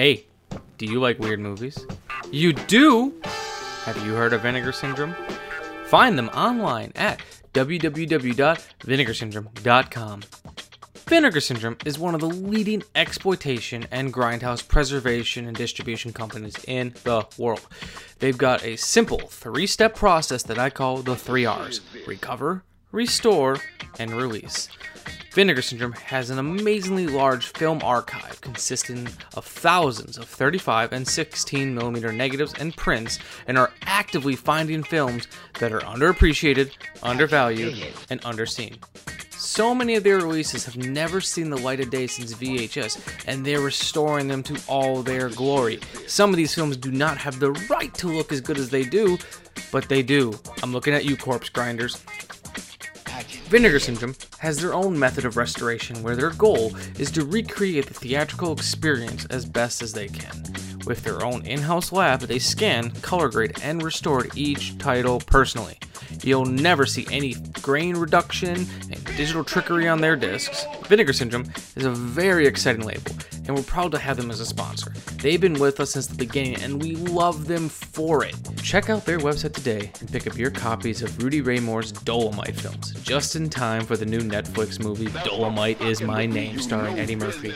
Hey, do you like weird movies? You do? Have you heard of Vinegar Syndrome? Find them online at www.vinegarsyndrome.com. Vinegar Syndrome is one of the leading exploitation and grindhouse preservation and distribution companies in the world. They've got a simple three step process that I call the three R's recover, restore, and release. Vinegar Syndrome has an amazingly large film archive consisting of thousands of 35 and 16 millimeter negatives and prints and are actively finding films that are underappreciated, undervalued, and underseen. So many of their releases have never seen the light of day since VHS, and they're restoring them to all their glory. Some of these films do not have the right to look as good as they do, but they do. I'm looking at you, corpse grinders. Vinegar Syndrome has their own method of restoration where their goal is to recreate the theatrical experience as best as they can. With their own in house lab, they scan, color grade, and restore each title personally. You'll never see any grain reduction and digital trickery on their discs. Vinegar Syndrome is a very exciting label, and we're proud to have them as a sponsor. They've been with us since the beginning, and we love them for it. Check out their website today and pick up your copies of Rudy Ray Moore's Dolomite films, just in time for the new Netflix movie Dolomite Is My Name, starring Eddie Murphy.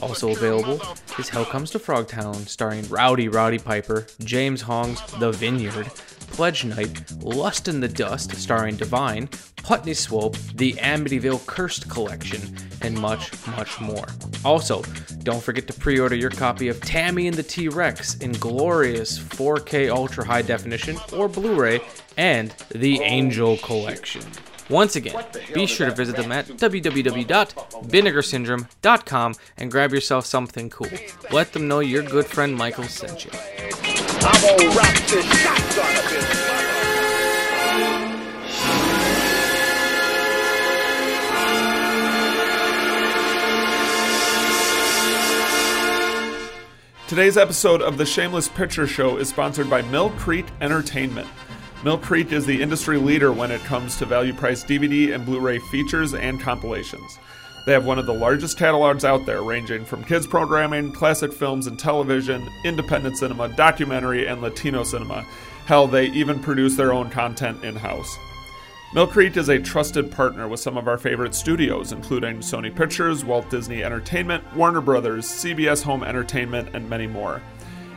Also available is Hell Comes to Frogtown, starring Rowdy Roddy Piper, James Hong's The Vineyard, Pledge Night, Lust in the Dust, starring Divine, Putney Swope, the Amityville Cursed Collection, and much, much more. Also, don't forget to pre order your copy of Tammy and the T Rex in glorious 4K Ultra High Definition or Blu ray and the Angel Collection. Once again, be sure to visit them at www.vinegarsyndrome.com and grab yourself something cool. Let them know your good friend Michael sent you. I'm gonna rock this shotgun Today's episode of the Shameless Picture Show is sponsored by Mill Creek Entertainment. Mill Creek is the industry leader when it comes to value priced DVD and Blu ray features and compilations. They have one of the largest catalogs out there, ranging from kids programming, classic films and television, independent cinema, documentary, and Latino cinema. Hell, they even produce their own content in house. Mill Creek is a trusted partner with some of our favorite studios, including Sony Pictures, Walt Disney Entertainment, Warner Brothers, CBS Home Entertainment, and many more.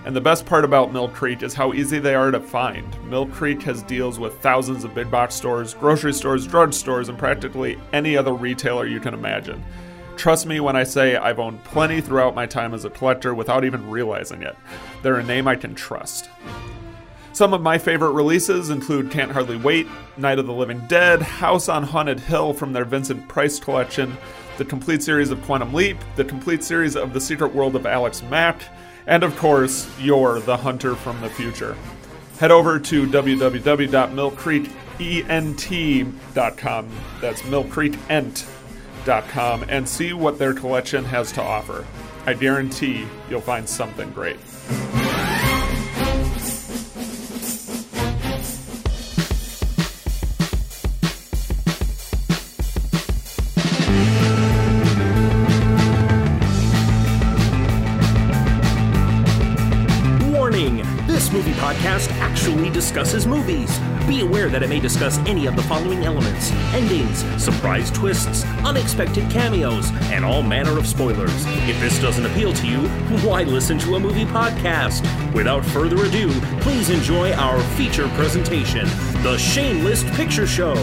And the best part about Mill Creek is how easy they are to find. Mill Creek has deals with thousands of big box stores, grocery stores, drug stores, and practically any other retailer you can imagine. Trust me when I say I've owned plenty throughout my time as a collector without even realizing it. They're a name I can trust. Some of my favorite releases include Can't Hardly Wait, Night of the Living Dead, House on Haunted Hill from their Vincent Price collection, the complete series of Quantum Leap, the complete series of The Secret World of Alex Mack, and of course, you're the hunter from the future. Head over to www.millcreekent.com. That's millcreekent.com and see what their collection has to offer. I guarantee you'll find something great. Actually discusses movies. Be aware that it may discuss any of the following elements endings, surprise twists, unexpected cameos, and all manner of spoilers. If this doesn't appeal to you, why listen to a movie podcast? Without further ado, please enjoy our feature presentation The Shameless Picture Show.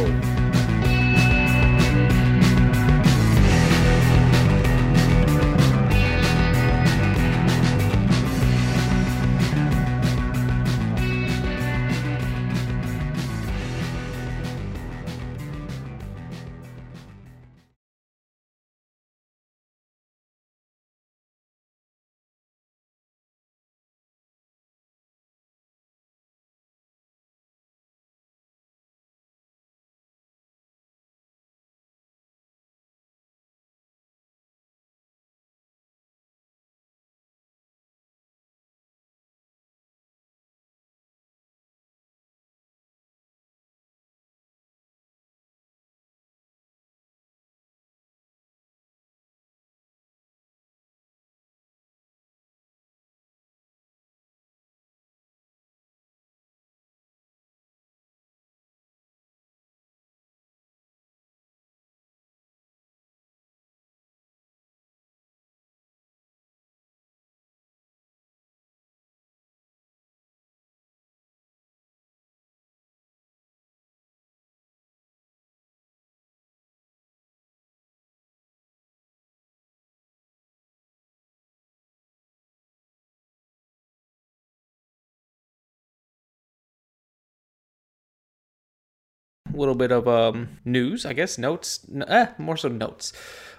Little bit of um, news, I guess, notes, eh, more so notes.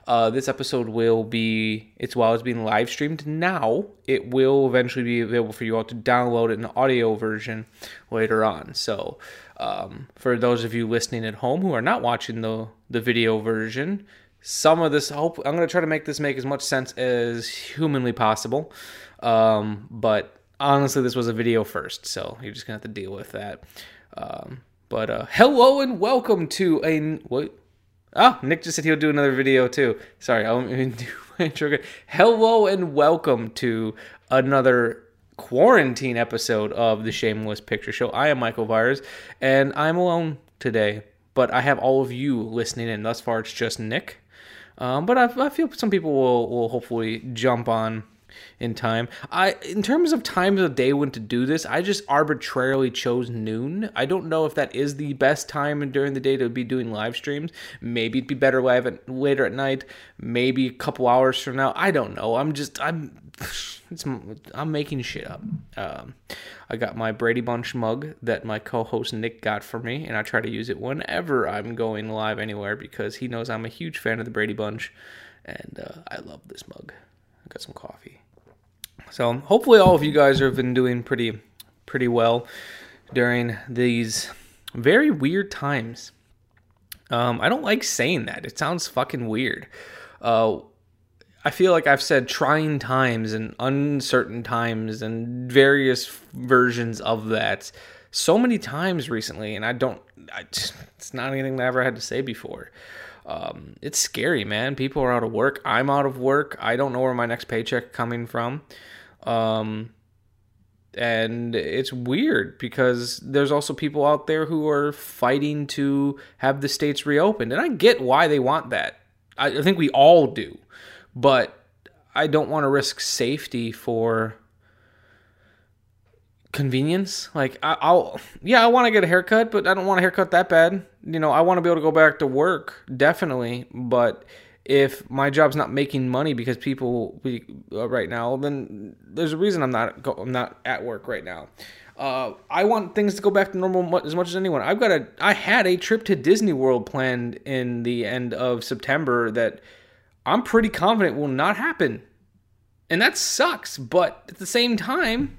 Uh, this episode will be, it's while it's being live streamed now, it will eventually be available for you all to download in the audio version later on. So, um, for those of you listening at home who are not watching the, the video version, some of this, hope I'm going to try to make this make as much sense as humanly possible. Um, but honestly, this was a video first, so you're just going to have to deal with that. Um, but uh, hello and welcome to a what? Oh, Nick just said he'll do another video too. Sorry, I'll do my intro again. Hello and welcome to another quarantine episode of the Shameless Picture Show. I am Michael Vyers, and I'm alone today, but I have all of you listening in. Thus far, it's just Nick. Um, but I, I feel some people will, will hopefully jump on in time. I in terms of times of day when to do this, I just arbitrarily chose noon. I don't know if that is the best time during the day to be doing live streams. Maybe it'd be better live at, later at night. Maybe a couple hours from now. I don't know. I'm just I'm it's I'm making shit up. Um, I got my Brady Bunch mug that my co-host Nick got for me, and I try to use it whenever I'm going live anywhere because he knows I'm a huge fan of the Brady Bunch, and uh, I love this mug. I got some coffee. So hopefully all of you guys have been doing pretty pretty well during these very weird times. Um, I don't like saying that. It sounds fucking weird. Uh, I feel like I've said trying times and uncertain times and various versions of that so many times recently, and I don't. I, it's not anything that I ever had to say before. Um, it's scary, man. People are out of work. I'm out of work. I don't know where my next paycheck coming from. Um, and it's weird because there's also people out there who are fighting to have the states reopened, and I get why they want that. I, I think we all do, but I don't want to risk safety for convenience. Like I, I'll, yeah, I want to get a haircut, but I don't want a haircut that bad. You know, I want to be able to go back to work, definitely. But if my job's not making money because people we, uh, right now, then there's a reason I'm not go, I'm not at work right now. Uh, I want things to go back to normal as much as anyone. I've got a I had a trip to Disney World planned in the end of September that I'm pretty confident will not happen. And that sucks, but at the same time,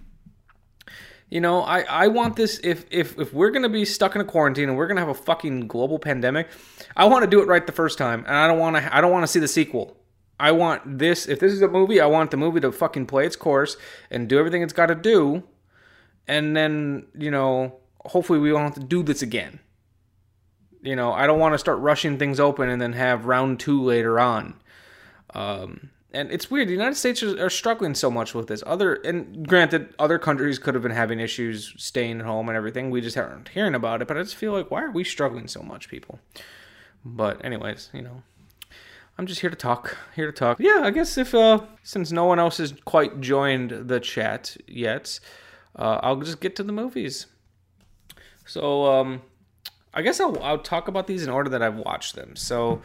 you know, I, I want this if if if we're gonna be stuck in a quarantine and we're gonna have a fucking global pandemic, I want to do it right the first time, and I don't want to I don't want to see the sequel. I want this if this is a movie, I want the movie to fucking play its course and do everything it's got to do, and then you know hopefully we won't have to do this again. You know, I don't want to start rushing things open and then have round two later on. Um, and it's weird. The United States are, struggling so much with this. Other and granted, other countries could have been having issues staying at home and everything. We just aren't hearing about it. But I just feel like why are we struggling so much, people? But anyways, you know, I'm just here to talk. Here to talk. Yeah, I guess if uh, since no one else has quite joined the chat yet, uh, I'll just get to the movies. So um, I guess I'll, I'll talk about these in order that I've watched them. So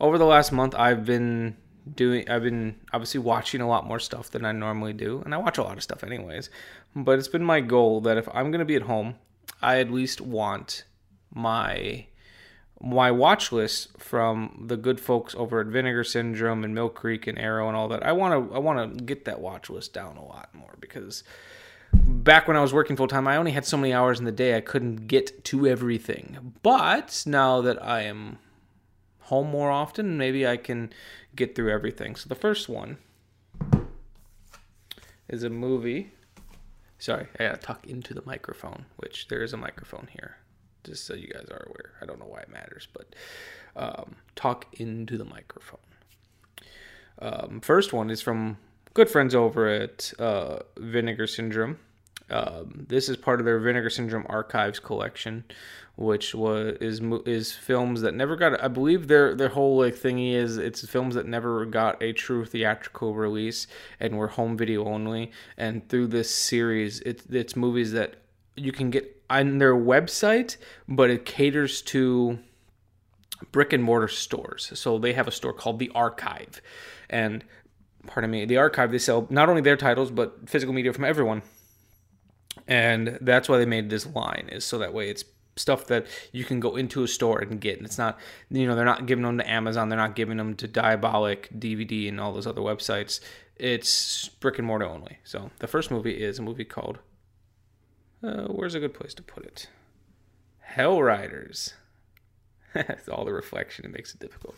over the last month, I've been doing I've been obviously watching a lot more stuff than I normally do and I watch a lot of stuff anyways but it's been my goal that if I'm going to be at home I at least want my my watch list from the good folks over at Vinegar Syndrome and Mill Creek and Arrow and all that. I want to I want to get that watch list down a lot more because back when I was working full time I only had so many hours in the day I couldn't get to everything. But now that I am home more often maybe I can get through everything. So the first one is a movie. Sorry, I gotta talk into the microphone, which there is a microphone here, just so you guys are aware. I don't know why it matters, but um, talk into the microphone. Um, first one is from good friends over at uh, Vinegar Syndrome. Um, this is part of their Vinegar Syndrome Archives collection, which was is is films that never got. I believe their their whole like thingy is it's films that never got a true theatrical release and were home video only. And through this series, it's it's movies that you can get on their website, but it caters to brick and mortar stores. So they have a store called the Archive, and pardon me, the Archive they sell not only their titles but physical media from everyone and that's why they made this line is so that way it's stuff that you can go into a store and get. And it's not, you know, they're not giving them to Amazon, they're not giving them to Diabolik DVD and all those other websites. It's brick and mortar only. So the first movie is a movie called, uh, where's a good place to put it? Hell Riders. It's all the reflection, it makes it difficult.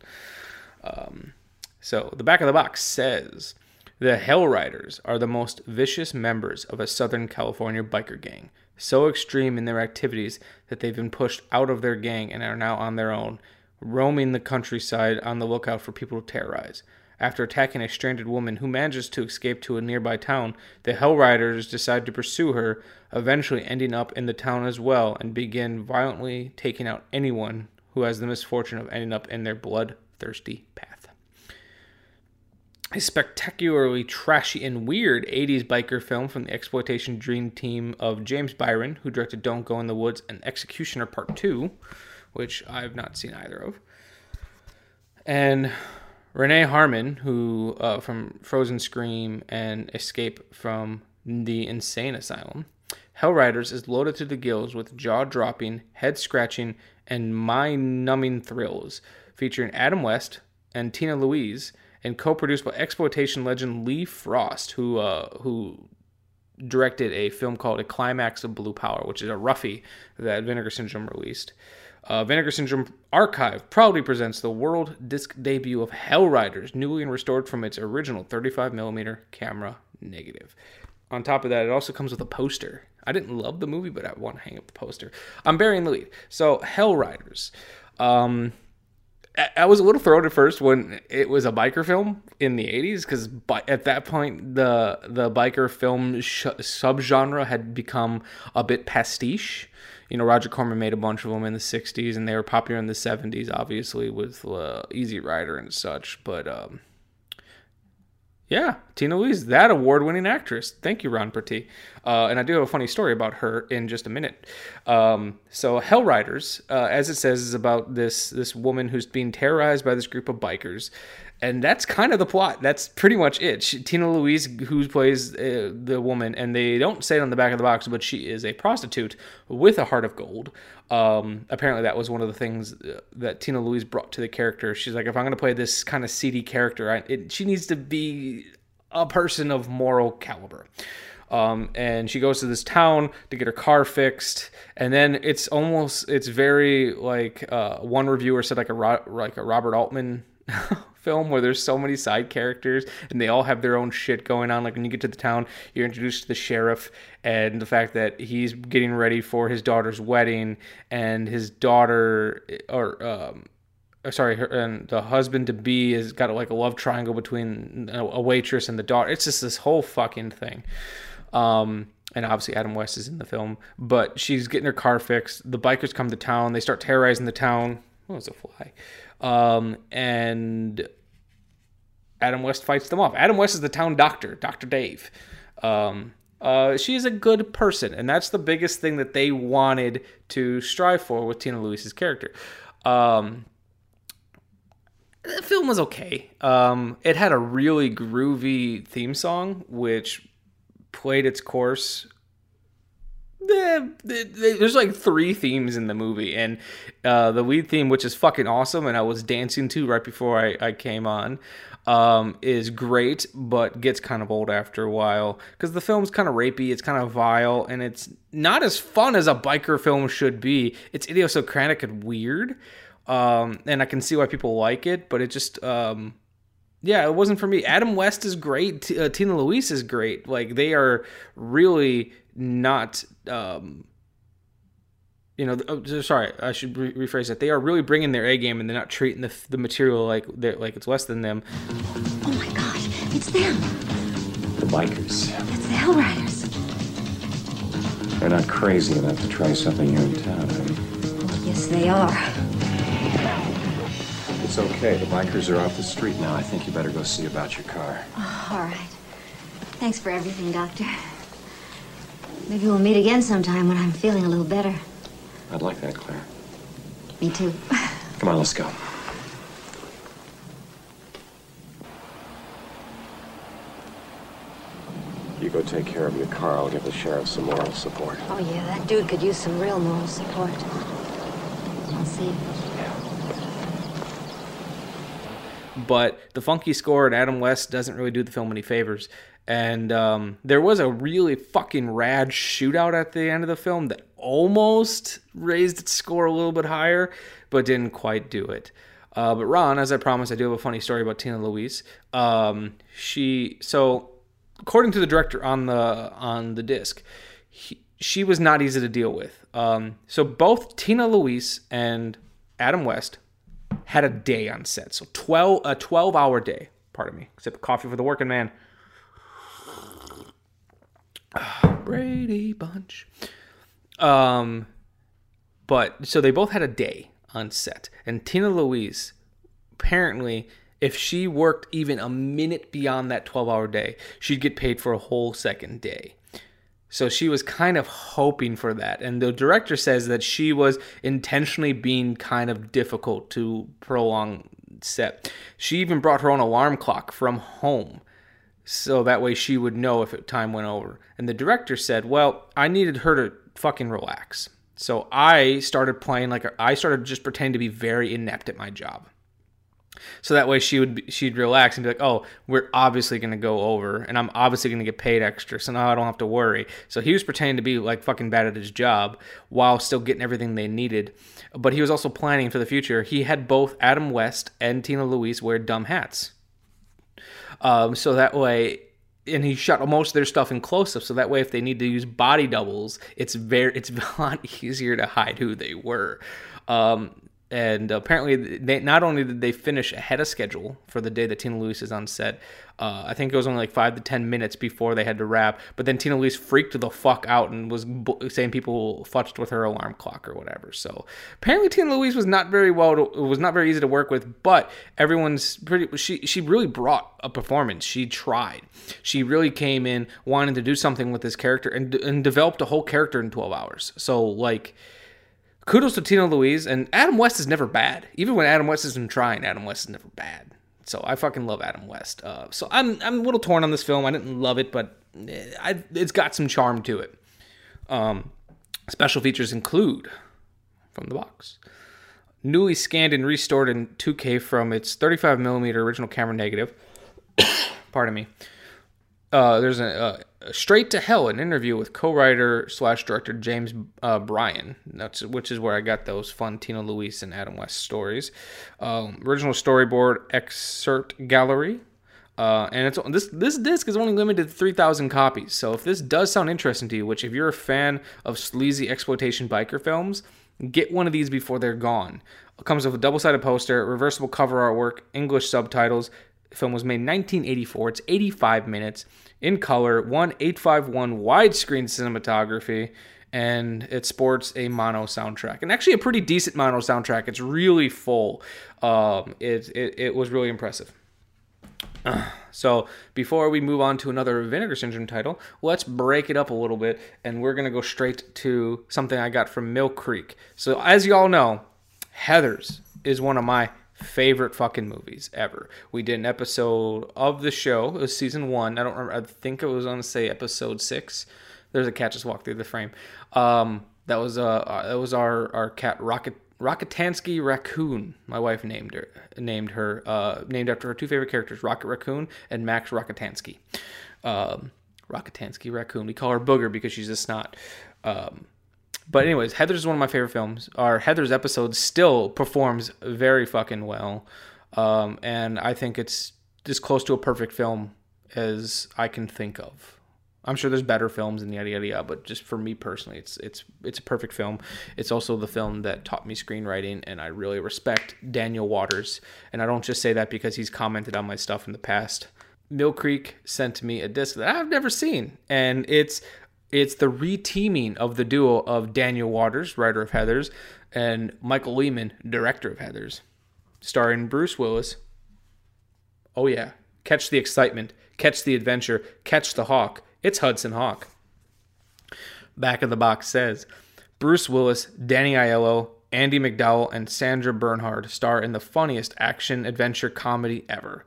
Um, so the back of the box says the Hell Riders are the most vicious members of a Southern California biker gang, so extreme in their activities that they've been pushed out of their gang and are now on their own, roaming the countryside on the lookout for people to terrorize. After attacking a stranded woman who manages to escape to a nearby town, the Hell Riders decide to pursue her, eventually ending up in the town as well and begin violently taking out anyone who has the misfortune of ending up in their bloodthirsty path. A spectacularly trashy and weird 80s biker film from the exploitation dream team of James Bryan, who directed Don't Go in the Woods and Executioner Part 2, which I've not seen either of. And Renee Harmon, who uh, from Frozen Scream and Escape from the Insane Asylum. Hell Riders is loaded to the gills with jaw dropping, head scratching, and mind numbing thrills, featuring Adam West and Tina Louise, and co produced by exploitation legend Lee Frost, who, uh, who directed a film called A Climax of Blue Power, which is a roughie that Vinegar Syndrome released. Uh, Vinegar Syndrome Archive proudly presents the world disc debut of Hell Riders, newly and restored from its original 35mm camera negative. On top of that, it also comes with a poster. I didn't love the movie, but I want to hang up the poster. I'm burying the lead. So, Hell Riders. Um, I- was a little thrown at first when it was a biker film in the 80s because at that point the the biker film sh- subgenre had become a bit pastiche. You know, Roger Corman made a bunch of them in the 60s and they were popular in the 70s, obviously, with uh, Easy Rider and such. But um, yeah, Tina Louise, that award winning actress. Thank you, Ron Perty. Uh, and I do have a funny story about her in just a minute. Um, so, Hell Riders, uh, as it says, is about this, this woman who's being terrorized by this group of bikers. And that's kind of the plot. That's pretty much it. She, Tina Louise, who plays uh, the woman, and they don't say it on the back of the box, but she is a prostitute with a heart of gold. Um, apparently, that was one of the things uh, that Tina Louise brought to the character. She's like, if I'm going to play this kind of seedy character, I, it, she needs to be a person of moral caliber. Um, and she goes to this town to get her car fixed, and then it's almost it's very like uh, one reviewer said like a like a Robert Altman film where there's so many side characters and they all have their own shit going on. Like when you get to the town, you're introduced to the sheriff and the fact that he's getting ready for his daughter's wedding, and his daughter or um, uh, sorry, her, and the husband to be has got like a love triangle between a a waitress and the daughter. It's just this whole fucking thing. Um, and obviously Adam West is in the film, but she's getting her car fixed. The bikers come to town. They start terrorizing the town. Oh, it's a fly. Um, and Adam West fights them off. Adam West is the town doctor, Dr. Dave. Um, uh, she is a good person, and that's the biggest thing that they wanted to strive for with Tina Louise's character. Um, the film was okay. Um, it had a really groovy theme song, which played its course. Eh, There's like three themes in the movie, and uh, the lead theme, which is fucking awesome, and I was dancing to right before I, I came on, um, is great, but gets kind of old after a while because the film's kind of rapey, it's kind of vile, and it's not as fun as a biker film should be. It's idiosyncratic and weird um, and I can see why people like it, but it just, um, yeah, it wasn't for me. Adam West is great. T- uh, Tina Louise is great. Like they are really not, um, you know. Oh, sorry, I should re- rephrase that. They are really bringing their A game, and they're not treating the the material like they're like it's less than them. Oh my gosh, it's them. The bikers. It's the Hell Riders. They're not crazy enough to try something here in town, are they? Yes, they are. It's okay. The bikers are off the street now. I think you better go see about your car. Oh, all right. Thanks for everything, Doctor. Maybe we'll meet again sometime when I'm feeling a little better. I'd like that, Claire. Me too. Come on, let's go. You go take care of your car. I'll give the sheriff some moral support. Oh, yeah, that dude could use some real moral support. I'll see. But the funky score and Adam West doesn't really do the film any favors. And um, there was a really fucking rad shootout at the end of the film that almost raised its score a little bit higher, but didn't quite do it. Uh, but Ron, as I promised, I do have a funny story about Tina Louise. Um, she so according to the director on the on the disc, he, she was not easy to deal with. Um, so both Tina Louise and Adam West had a day on set. So 12 a 12 hour day. Pardon me. Except coffee for the working man. Brady Bunch. Um but so they both had a day on set. And Tina Louise apparently if she worked even a minute beyond that 12 hour day, she'd get paid for a whole second day. So she was kind of hoping for that. And the director says that she was intentionally being kind of difficult to prolong set. She even brought her own alarm clock from home. So that way she would know if time went over. And the director said, Well, I needed her to fucking relax. So I started playing like a, I started just pretending to be very inept at my job. So that way she would she'd relax and be like, "Oh, we're obviously going to go over, and I'm obviously going to get paid extra, so now I don't have to worry." So he was pretending to be like fucking bad at his job while still getting everything they needed. But he was also planning for the future. He had both Adam West and Tina Louise wear dumb hats, um, so that way. And he shot most of their stuff in close up, so that way, if they need to use body doubles, it's very it's a lot easier to hide who they were. Um, and apparently they not only did they finish ahead of schedule for the day that Tina Louise is on set, uh, I think it was only like five to ten minutes before they had to wrap. But then Tina Louise freaked the fuck out and was saying people fucked with her alarm clock or whatever. So apparently Tina Louise was not very well, to, was not very easy to work with. But everyone's pretty. She she really brought a performance. She tried. She really came in wanting to do something with this character and and developed a whole character in twelve hours. So like kudos to Tina Louise and Adam West is never bad. Even when Adam West isn't trying, Adam West is never bad. So I fucking love Adam West. Uh, so I'm I'm a little torn on this film. I didn't love it, but I, it's got some charm to it. Um, special features include from the box newly scanned and restored in 2K from its 35 millimeter original camera negative. Pardon me. Uh, there's a, a straight to hell an interview with co-writer slash director James uh, Bryan. That's which is where I got those fun Tina Louise and Adam West stories. Um, original storyboard excerpt gallery. Uh, and it's this this disc is only limited to 3,000 copies. So if this does sound interesting to you, which if you're a fan of sleazy exploitation biker films, get one of these before they're gone. It comes with a double-sided poster, reversible cover artwork, English subtitles. Film was made in 1984. It's 85 minutes in color, one 851 widescreen cinematography, and it sports a mono soundtrack, and actually a pretty decent mono soundtrack. It's really full. Um, it, it it was really impressive. So before we move on to another Vinegar Syndrome title, let's break it up a little bit, and we're gonna go straight to something I got from Mill Creek. So as you all know, Heathers is one of my favorite fucking movies ever. We did an episode of the show. It was season one. I don't remember. I think it was on say episode six. There's a cat just walked through the frame. Um, that was uh, that was our our cat Rocket Rocketansky Raccoon. My wife named her named her uh, named after her two favorite characters, Rocket Raccoon and Max Rockatansky. Um, Rocketansky Raccoon. We call her Booger because she's a snot. Um, but anyways, Heather's one of my favorite films. Our Heathers episode still performs very fucking well, um, and I think it's as close to a perfect film as I can think of. I'm sure there's better films and yada yada yada, but just for me personally, it's it's it's a perfect film. It's also the film that taught me screenwriting, and I really respect Daniel Waters. And I don't just say that because he's commented on my stuff in the past. Mill Creek sent me a disc that I've never seen, and it's it's the reteaming of the duo of Daniel Waters, writer of Heathers, and Michael Lehmann, director of Heathers, starring Bruce Willis. Oh yeah, catch the excitement, catch the adventure, catch the hawk. It's Hudson Hawk. Back of the box says Bruce Willis, Danny Aiello, Andie MacDowell, and Sandra Bernhard star in the funniest action adventure comedy ever.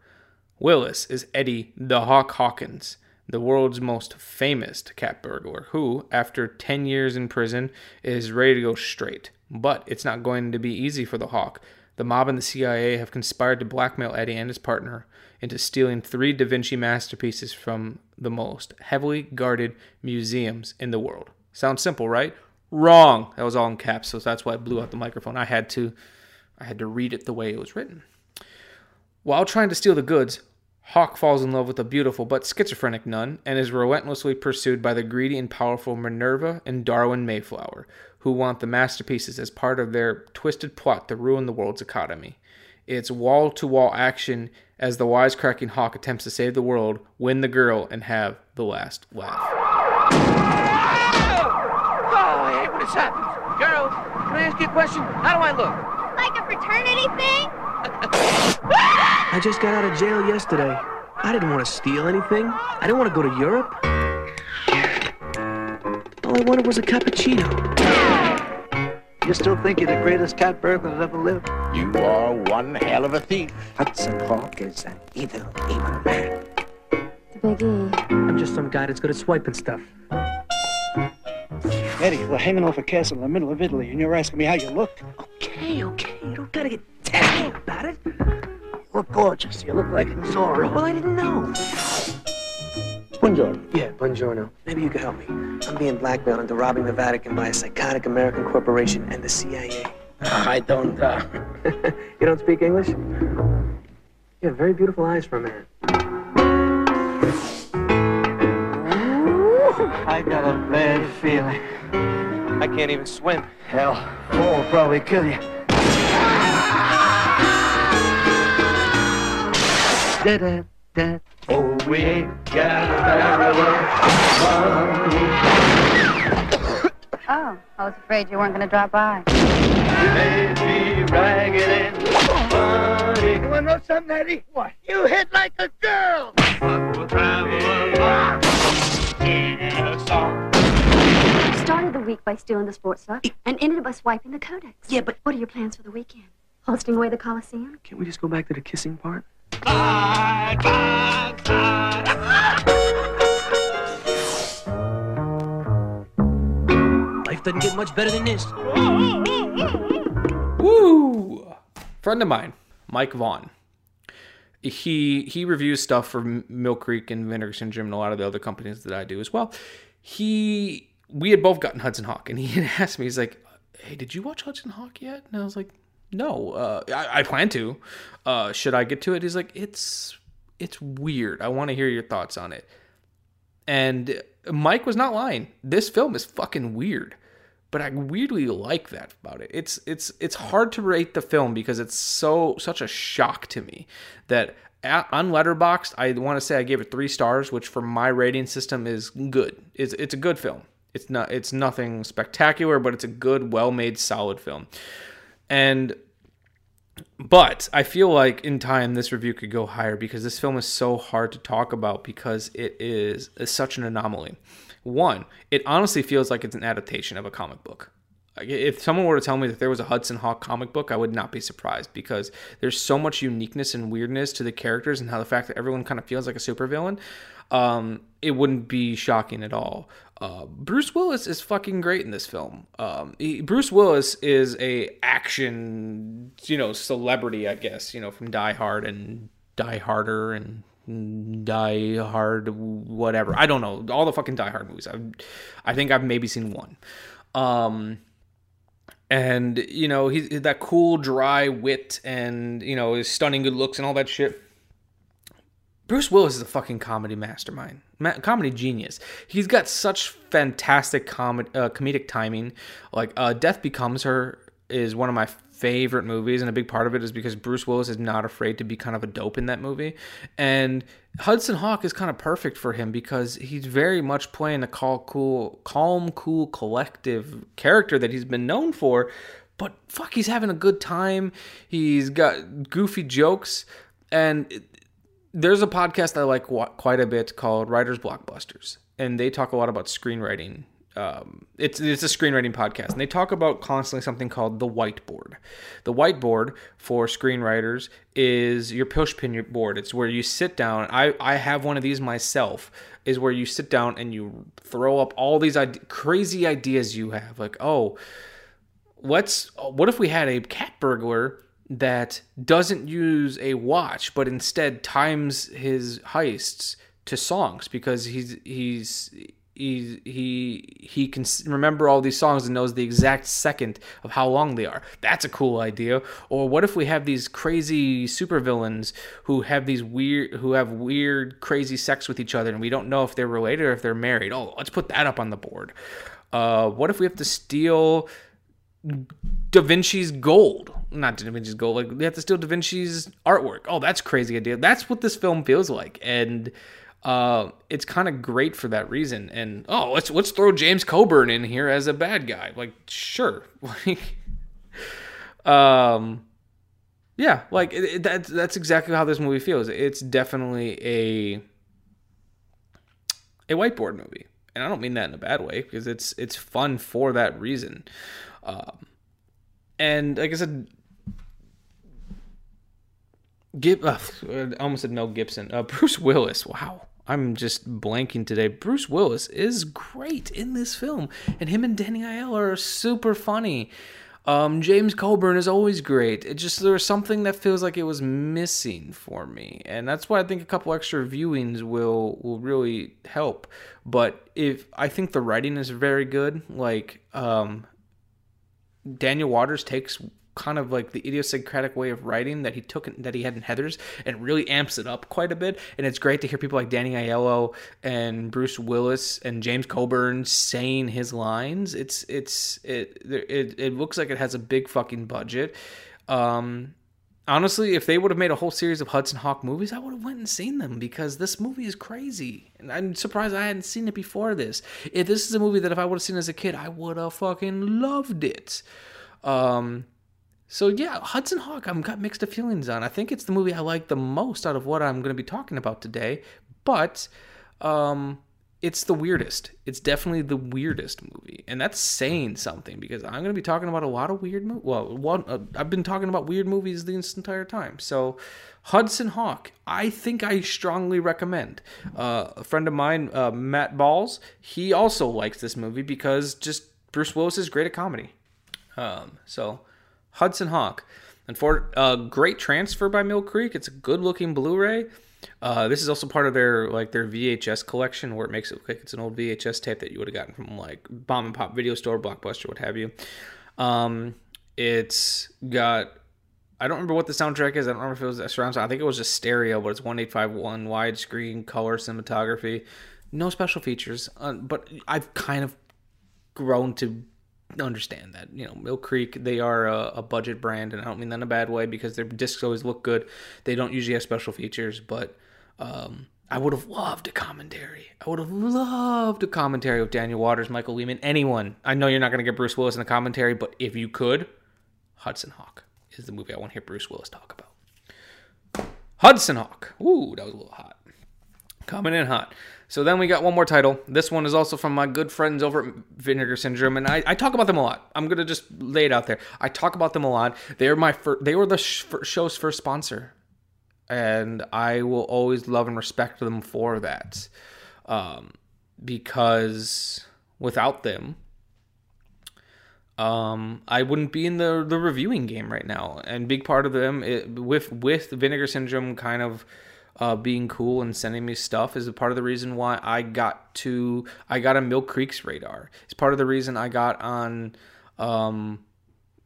Willis is Eddie the Hawk Hawkins. The world's most famous cat burglar, who, after 10 years in prison, is ready to go straight. But it's not going to be easy for the Hawk. The mob and the CIA have conspired to blackmail Eddie and his partner into stealing three Da Vinci masterpieces from the most heavily guarded museums in the world. Sounds simple, right? Wrong. That was all in caps, so that's why I blew out the microphone. I had to I had to read it the way it was written. While trying to steal the goods, Hawk falls in love with a beautiful but schizophrenic nun and is relentlessly pursued by the greedy and powerful Minerva and Darwin Mayflower, who want the masterpieces as part of their twisted plot to ruin the world's economy. It's wall to wall action as the wisecracking Hawk attempts to save the world, win the girl, and have the last laugh. Oh, I hate when this happens. Girls, can I ask you a question? How do I look? Like a fraternity thing? I just got out of jail yesterday. I didn't want to steal anything. I didn't want to go to Europe. All I wanted was a cappuccino. You still think you're the greatest cat burglar that ever lived? You are one hell of a thief. Hudson Hawk is an evil, evil man. The Big E. I'm just some guy that's good at swiping stuff. Eddie, we're hanging off a castle in the middle of Italy, and you're asking me how you look? Okay, okay. You don't gotta get technical about it. You look gorgeous. You look like Zorro. Well, I didn't know. Buongiorno. Yeah, buongiorno. Maybe you could help me. I'm being blackmailed into robbing the Vatican by a psychotic American corporation and the CIA. I don't, uh... you don't speak English? You have very beautiful eyes for a man. I got a bad feeling. I can't even swim. Hell, fall will probably kill you. Da da da. Oh, we ain't got very Oh, I was afraid you weren't going to drop by. You may be ragged and funny. You wanna know something, Eddie? What? You hit like a girl. We'll travel along in a song. Started the week by stealing the sports luck and ended by swiping the codex. Yeah, but What are your plans for the weekend? Hosting away the Coliseum? can't we just go back to the kissing part? Side by side. Life doesn't get much better than this. Woo! Friend of mine, Mike Vaughn. He he reviews stuff for M- Mill Creek and Vinegar Syndrome and a lot of the other companies that I do as well. He we had both gotten Hudson Hawk, and he had asked me, he's like, "Hey, did you watch Hudson Hawk yet?" And I was like, "No, uh, I, I plan to. Uh, should I get to it?" He's like, "It's it's weird. I want to hear your thoughts on it." And Mike was not lying. This film is fucking weird but I weirdly like that about it. It's it's it's hard to rate the film because it's so such a shock to me that at, on Letterboxd I want to say I gave it three stars, which for my rating system is good. It's it's a good film. It's not it's nothing spectacular, but it's a good, well made, solid film. And but I feel like in time this review could go higher because this film is so hard to talk about because it is, is such an anomaly. One, it honestly feels like it's an adaptation of a comic book. If someone were to tell me that there was a Hudson Hawk comic book, I would not be surprised because there's so much uniqueness and weirdness to the characters and how the fact that everyone kind of feels like a supervillain. Um, it wouldn't be shocking at all. Uh, Bruce Willis is fucking great in this film. Um, he, Bruce Willis is a action, you know, celebrity, I guess, you know, from Die Hard and Die Harder and Die Hard, whatever. I don't know all the fucking Die Hard movies. I, I think I've maybe seen one. Um, and you know he's that cool, dry wit, and you know his stunning good looks and all that shit. Bruce Willis is a fucking comedy mastermind, ma- comedy genius. He's got such fantastic com- uh, comedic timing. Like uh, Death Becomes Her is one of my favorite movies, and a big part of it is because Bruce Willis is not afraid to be kind of a dope in that movie. And Hudson Hawk is kind of perfect for him because he's very much playing the call, cool, calm, cool, collective character that he's been known for. But fuck, he's having a good time. He's got goofy jokes, and there's a podcast I like quite a bit called Writers Blockbusters, and they talk a lot about screenwriting um, it's it's a screenwriting podcast, and they talk about constantly something called the whiteboard. The whiteboard for screenwriters is your pushpin board. It's where you sit down. I I have one of these myself. Is where you sit down and you throw up all these crazy ideas you have. Like, oh, let's. What if we had a cat burglar? That doesn't use a watch, but instead times his heists to songs because he's he's he he he can remember all these songs and knows the exact second of how long they are. That's a cool idea. Or what if we have these crazy supervillains who have these weird who have weird crazy sex with each other and we don't know if they're related or if they're married. Oh, let's put that up on the board. Uh, what if we have to steal Da Vinci's gold? Not Da Vinci's gold. Like we have to steal Da Vinci's artwork. Oh, that's crazy idea. That's what this film feels like, and uh, it's kind of great for that reason. And oh, let's let's throw James Coburn in here as a bad guy. Like, sure, um, yeah, like it, it, that's that's exactly how this movie feels. It's definitely a a whiteboard movie, and I don't mean that in a bad way because it's it's fun for that reason. Um, and like I said, Gib, uh, I almost said Mel Gibson. Uh, Bruce Willis. Wow, I'm just blanking today. Bruce Willis is great in this film, and him and Danny Aiello are super funny. Um, James Coburn is always great. It just there's something that feels like it was missing for me, and that's why I think a couple extra viewings will will really help. But if I think the writing is very good, like um, Daniel Waters takes kind of like the idiosyncratic way of writing that he took that he had in Heathers and really amps it up quite a bit. And it's great to hear people like Danny Aiello and Bruce Willis and James Coburn saying his lines. It's it's it it it looks like it has a big fucking budget. Um, honestly, if they would have made a whole series of Hudson Hawk movies, I would have went and seen them because this movie is crazy. And I'm surprised I hadn't seen it before this. If this is a movie that if I would have seen as a kid, I would have fucking loved it. Um, so yeah, Hudson Hawk, I've got mixed feelings on. I think it's the movie I like the most out of what I'm going to be talking about today, but um, it's the weirdest. It's definitely the weirdest movie, and that's saying something because I'm going to be talking about a lot of weird movies. Well, one, uh, I've been talking about weird movies this entire time. So, Hudson Hawk, I think I strongly recommend. Uh, a friend of mine, uh, Matt Balls, he also likes this movie because just Bruce Willis is great at comedy. Um, so Hudson Hawk. And for a uh, great transfer by Mill Creek. It's a good looking Blu-ray. Uh, this is also part of their like their VHS collection, where it makes it look like it's an old VHS tape that you would have gotten from like Bomb and Pop Video Store, Blockbuster, what have you. Um, it's got I don't remember what the soundtrack is. I don't remember if it was a surround sound. I think it was just stereo, but it's one eight five one widescreen color cinematography. No special features, uh, but I've kind of grown to understand that you know Mill Creek they are a, a, budget brand and I don't mean that in a bad way because their discs always look good. They don't usually have special features, but um, I would have loved a commentary. I would have loved a commentary with Daniel Waters, Michael Lehmann, anyone. I know you're not going to get Bruce Willis in a commentary, but if you could, Hudson Hawk is the movie I want to hear Bruce Willis talk about. Hudson Hawk. Ooh, that was a little hot. Coming in hot. So then we got one more title. This one is also from my good friends over at Vinegar Syndrome, and I, I talk about them a lot. I'm gonna just lay it out there. I talk about them a lot. They're my fir- they were the sh- show's first sponsor, and I will always love and respect them for that, um, because without them, um, I wouldn't be in the the reviewing game right now. And big part of them it, with with Vinegar Syndrome kind of uh, being cool and sending me stuff is a part of the reason why I got to I got on Mill Creek's radar. It's part of the reason I got on um,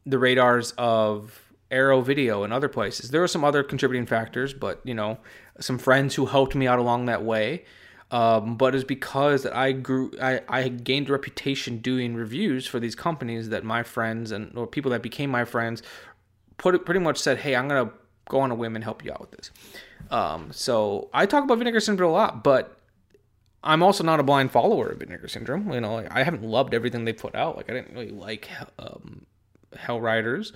the radars of Arrow Video and other places. There were some other contributing factors, but you know, some friends who helped me out along that way. Um, but it's because that I grew, I, I gained a reputation doing reviews for these companies that my friends and or people that became my friends put pretty much said, "Hey, I'm gonna go on a whim and help you out with this." Um, so I talk about Vinegar Syndrome a lot, but I'm also not a blind follower of Vinegar Syndrome. You know, like, I haven't loved everything they put out. Like I didn't really like um, Hell Riders,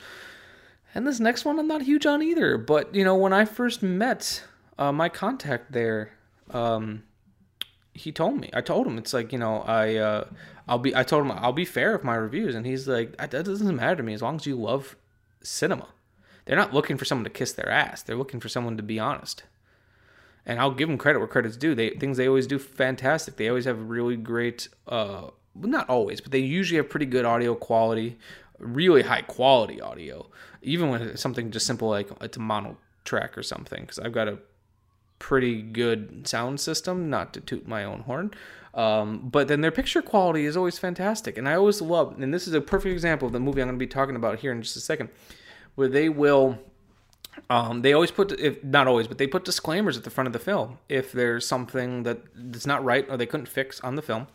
and this next one I'm not huge on either. But you know, when I first met uh, my contact there, um, he told me. I told him it's like you know I uh, I'll be I told him I'll be fair with my reviews, and he's like that doesn't matter to me as long as you love cinema. They're not looking for someone to kiss their ass. They're looking for someone to be honest. And I'll give them credit where credit's due. They things they always do fantastic. They always have really great. Uh, not always, but they usually have pretty good audio quality, really high quality audio. Even when it's something just simple like it's a mono track or something, because I've got a pretty good sound system. Not to toot my own horn, um, but then their picture quality is always fantastic. And I always love. And this is a perfect example of the movie I'm going to be talking about here in just a second, where they will. Um, they always put, if not always, but they put disclaimers at the front of the film if there's something that that's not right or they couldn't fix on the film.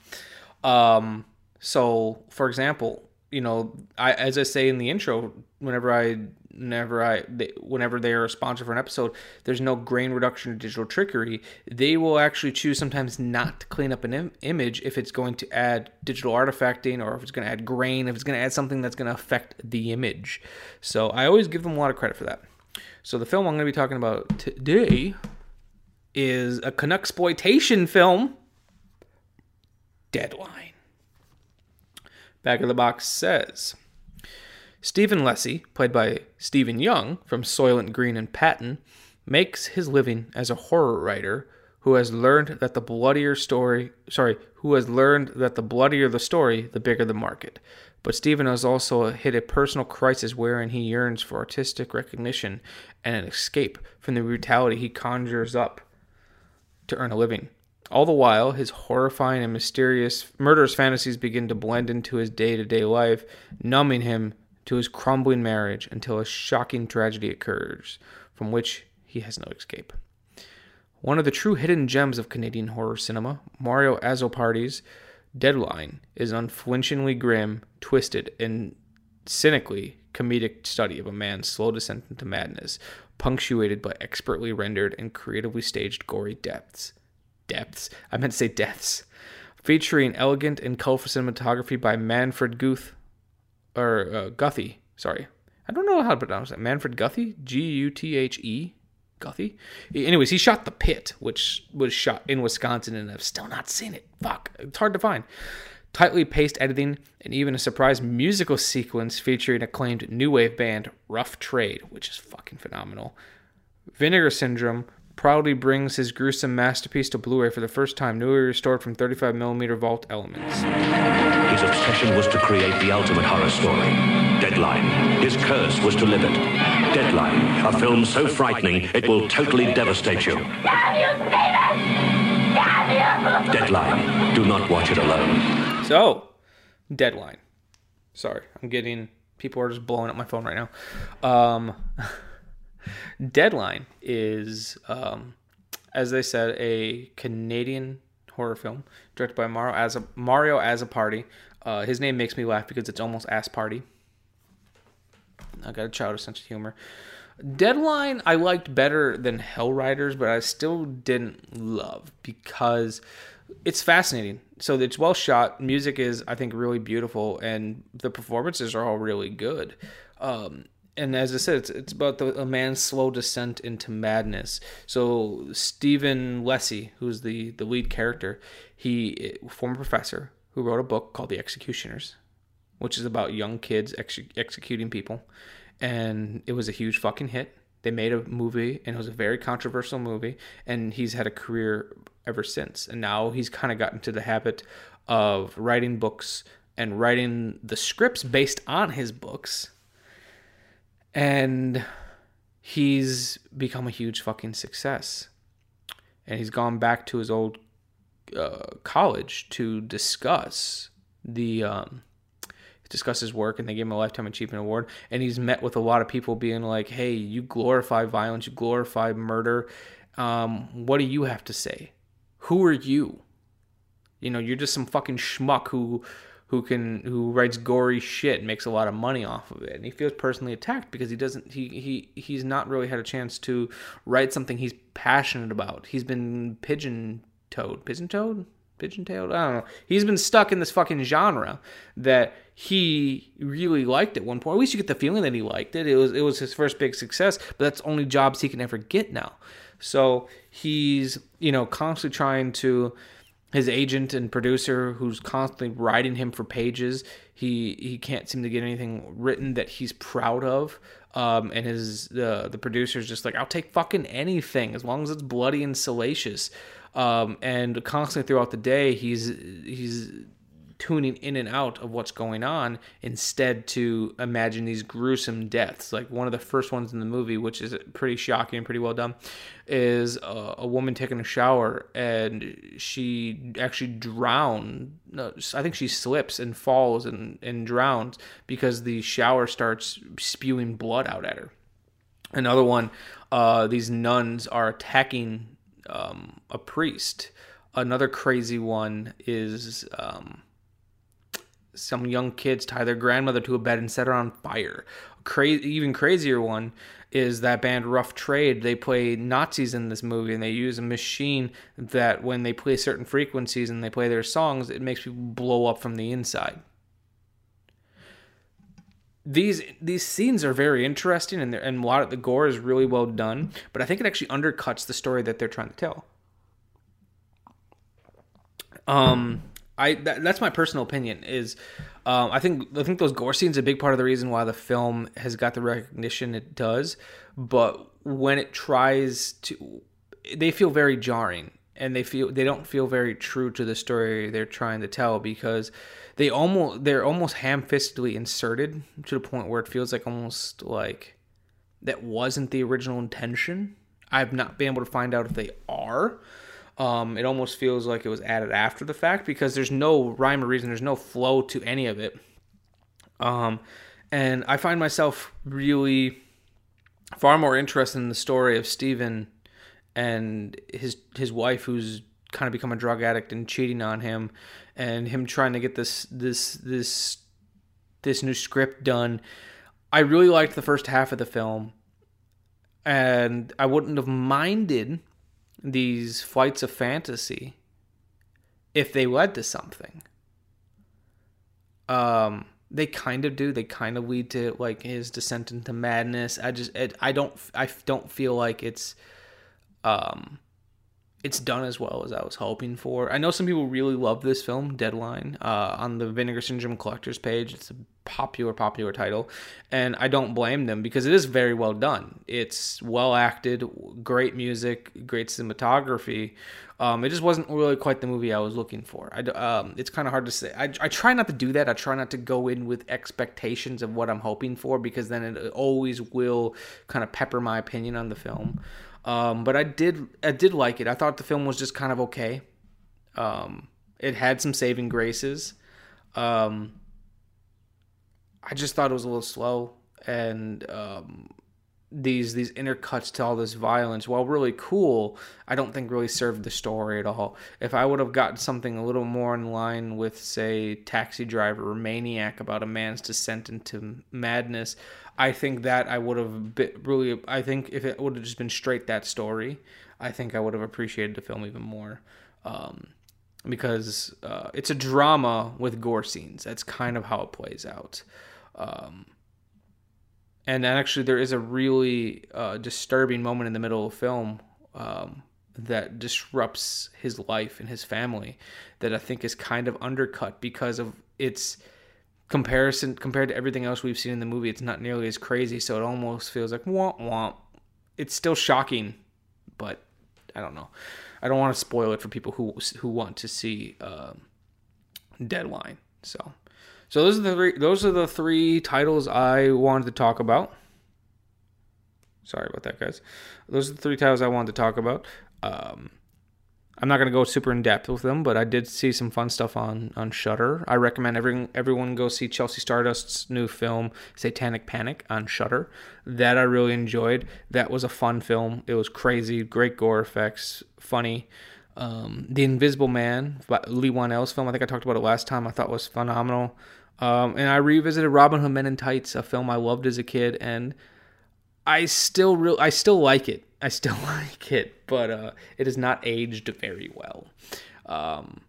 Um, so, for example, you know, I as I say in the intro, whenever I whenever I they, whenever they are a sponsor for an episode, there's no grain reduction or digital trickery. They will actually choose sometimes not to clean up an Im- image if it's going to add digital artifacting or if it's going to add grain, if it's going to add something that's going to affect the image. So I always give them a lot of credit for that. So the film I'm going to be talking about today is a Canucksploitation film, Deadline. Back of the box says Stephen Lessie, played by Stephen Young from Soylent Green and Patton, makes his living as a horror writer who has learned that the bloodier story, sorry, who has learned that the bloodier the story, the bigger the market. But Stephen has also hit a personal crisis wherein he yearns for artistic recognition and an escape from the brutality he conjures up to earn a living. All the while, his horrifying and mysterious murderous fantasies begin to blend into his day to day life, numbing him to his crumbling marriage until a shocking tragedy occurs, from which he has no escape. One of the true hidden gems of Canadian horror cinema, Mario Azzopardi's Deadline, is an unflinchingly grim, twisted, and cynically comedic study of a man's slow descent into madness, punctuated by expertly rendered and creatively staged gory depths. Depths? I meant to say deaths. Featuring elegant and colorful cinematography by Manfred Guth, or uh, Guthy, sorry. I don't know how to pronounce that. Manfred Guthy? G U T H E? Guthy? Anyways, he shot The Pit, which was shot in Wisconsin, and I've still not seen it. Fuck. It's hard to find. Tightly paced editing, and even a surprise musical sequence featuring acclaimed new wave band Rough Trade, which is fucking phenomenal. Vinegar Syndrome proudly brings his gruesome masterpiece to Blu ray for the first time, newly restored from 35mm vault elements. His obsession was to create the ultimate horror story. Deadline. His curse was to live it. Deadline. A film so frightening it will totally devastate you. Deadline. Do not watch it alone. So, Deadline. Sorry, I'm getting people are just blowing up my phone right now. Um, Deadline is, um, as they said, a Canadian horror film directed by Mario as a Mario Azzopardi. Uh, his name makes me laugh because it's almost ass party. I got a childish sense of humor. Deadline I liked better than Hell Riders, but I still didn't love because it's fascinating. So it's well shot. Music is, I think, really beautiful, and the performances are all really good. Um, and as I said, it's, it's about the, a man's slow descent into madness. So Stephen Lessie, who's the the lead character, he former professor who wrote a book called The Executioners, which is about young kids ex- executing people, and it was a huge fucking hit. They made a movie, and it was a very controversial movie, and he's had a career ever since. And now he's kind of gotten to the habit of writing books and writing the scripts based on his books and he's become a huge fucking success. And he's gone back to his old uh, college to discuss the um, discuss his work, and they gave him a lifetime achievement award. And he's met with a lot of people being like, "Hey, you glorify violence, you glorify murder. Um, what do you have to say? Who are you? You know, you're just some fucking schmuck who." Who can who writes gory shit and makes a lot of money off of it. And he feels personally attacked because he doesn't he he he's not really had a chance to write something he's passionate about. He's been pigeon toed pigeon toed pigeon tailed i don't know. He's been stuck in this fucking genre that he really liked at one point. At least you get the feeling that he liked it. It was it was his first big success but that's only jobs he can ever get now. So he's you know constantly trying to his agent and producer who's constantly writing him for pages. He he can't seem to get anything written that he's proud of. Um, and his the the producer's just like, I'll take fucking anything as long as it's bloody and salacious. Um, and constantly throughout the day, he's he's tuning in and out of what's going on instead to imagine these gruesome deaths. Like one of the first ones in the movie, which is pretty shocking and pretty well done, is a, a woman taking a shower and she actually drowned. I think she slips and falls and, and drowns because the shower starts spewing blood out at her. Another one, uh, these nuns are attacking um, a priest. Another crazy one is um, some young kids tie their grandmother to a bed and set her on fire. Crazy, even crazier one is that band Rough Trade. They play Nazis in this movie, and they use a machine that when they play certain frequencies and they play their songs, it makes people blow up from the inside. These these scenes are very interesting, and and a lot of the gore is really well done. But I think it actually undercuts the story that they're trying to tell. Um I that, that's my personal opinion. Is um, I think I think those gore scenes are a big part of the reason why the film has got the recognition it does. But when it tries to, they feel very jarring, and they feel they don't feel very true to the story they're trying to tell because they almost they're almost ham-fistedly inserted to the point where it feels like almost like that wasn't the original intention. I've not been able to find out if they are. Um, it almost feels like it was added after the fact because there's no rhyme or reason, there's no flow to any of it. Um, and I find myself really far more interested in the story of Stephen and his his wife, who's kind of become a drug addict and cheating on him, and him trying to get this this this this new script done. I really liked the first half of the film, and I wouldn't have minded these flights of fantasy if they led to something. Um, they kind of do. They kind of lead to like his descent into madness. I just, it, I don't, I don't feel like it's, um, it's done as well as I was hoping for. I know some people really love this film, Deadline, uh, on the Vinegar Syndrome collectors page. It's a popular, popular title, and I don't blame them because it is very well done. It's well acted, great music, great cinematography. Um, it just wasn't really quite the movie I was looking for. I, um, it's kind of hard to say. I, I try not to do that. I try not to go in with expectations of what I'm hoping for because then it always will kind of pepper my opinion on the film. Um, but I did I did like it. I thought the film was just kind of okay. Um, it had some saving graces. Um, I just thought it was a little slow, and um, these these intercuts to all this violence, while really cool, I don't think really served the story at all. If I would have gotten something a little more in line with, say, Taxi Driver or Maniac about a man's descent into madness, I think that I would have really. I think if it would have just been straight that story, I think I would have appreciated the film even more. Um, because uh, it's a drama with gore scenes. That's kind of how it plays out. Um, and actually, there is a really uh, disturbing moment in the middle of the film um, that disrupts his life and his family that I think is kind of undercut because of its comparison compared to everything else we've seen in the movie. It's not nearly as crazy, so it almost feels like womp womp. It's still shocking, but I don't know. I don't want to spoil it for people who who want to see uh, Deadline. So, so those are the three, those are the three titles I wanted to talk about. Sorry about that, guys. Those are the three titles I wanted to talk about. Um, I'm not gonna go super in depth with them, but I did see some fun stuff on on Shudder. I recommend everyone everyone go see Chelsea Stardust's new film Satanic Panic on Shudder. That I really enjoyed. That was a fun film. It was crazy, great gore effects, funny. Um, the Invisible Man, Leigh Whannell's film. I think I talked about it last time. I thought was phenomenal. Um, and I revisited Robin Hood Men in Tights, a film I loved as a kid, and I still real I still like it. I still like it, but uh, it has not aged very well. Um,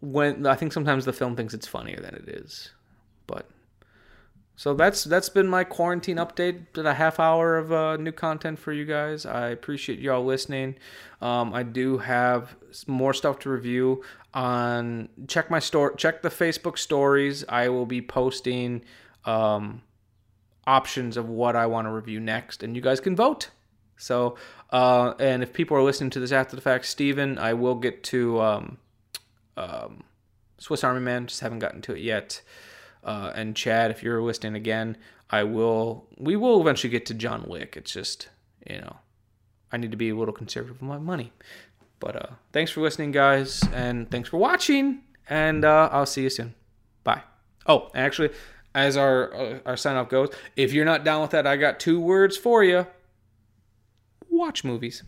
when I think sometimes the film thinks it's funnier than it is, but so that's that's been my quarantine update. Did a half hour of uh, new content for you guys. I appreciate y'all listening. Um, I do have more stuff to review on. Check my store. Check the Facebook stories. I will be posting um, options of what I want to review next, and you guys can vote. So, uh, and if people are listening to this after the fact, Steven, I will get to um, um, Swiss Army Man. Just haven't gotten to it yet uh, and Chad, if you're listening again, I will. We will eventually get to John Wick. It's just you know, I need to be a little conservative with my money. But uh, thanks for listening, guys, and thanks for watching. And uh, I'll see you soon. Bye. Oh, actually, as our uh, our sign off goes, if you're not down with that, I got two words for you. Watch movies.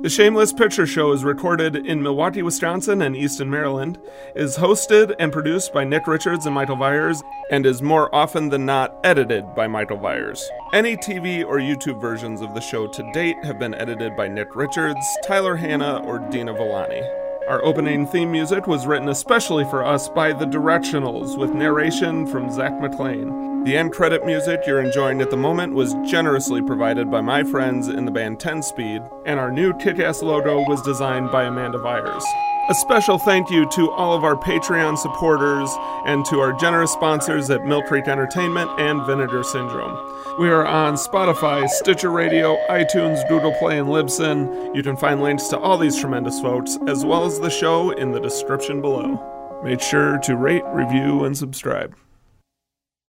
The Shameless Picture Show is recorded in Milwaukee, Wisconsin and Easton, Maryland, is hosted and produced by Nick Richards and Michael Viers, and is more often than not edited by Michael Viers. Any TV or YouTube versions of the show to date have been edited by Nick Richards, Tyler Hanna, or Dina Villani. Our opening theme music was written especially for us by The Directionals, with narration from Zach McLean. The end credit music you're enjoying at the moment was generously provided by my friends in the band 10 Speed, and our new kick ass logo was designed by Amanda Viers. A special thank you to all of our Patreon supporters and to our generous sponsors at Mill Creek Entertainment and Vinegar Syndrome. We are on Spotify, Stitcher Radio, iTunes, Google Play, and Libsyn. You can find links to all these tremendous folks, as well as the show, in the description below. Make sure to rate, review, and subscribe.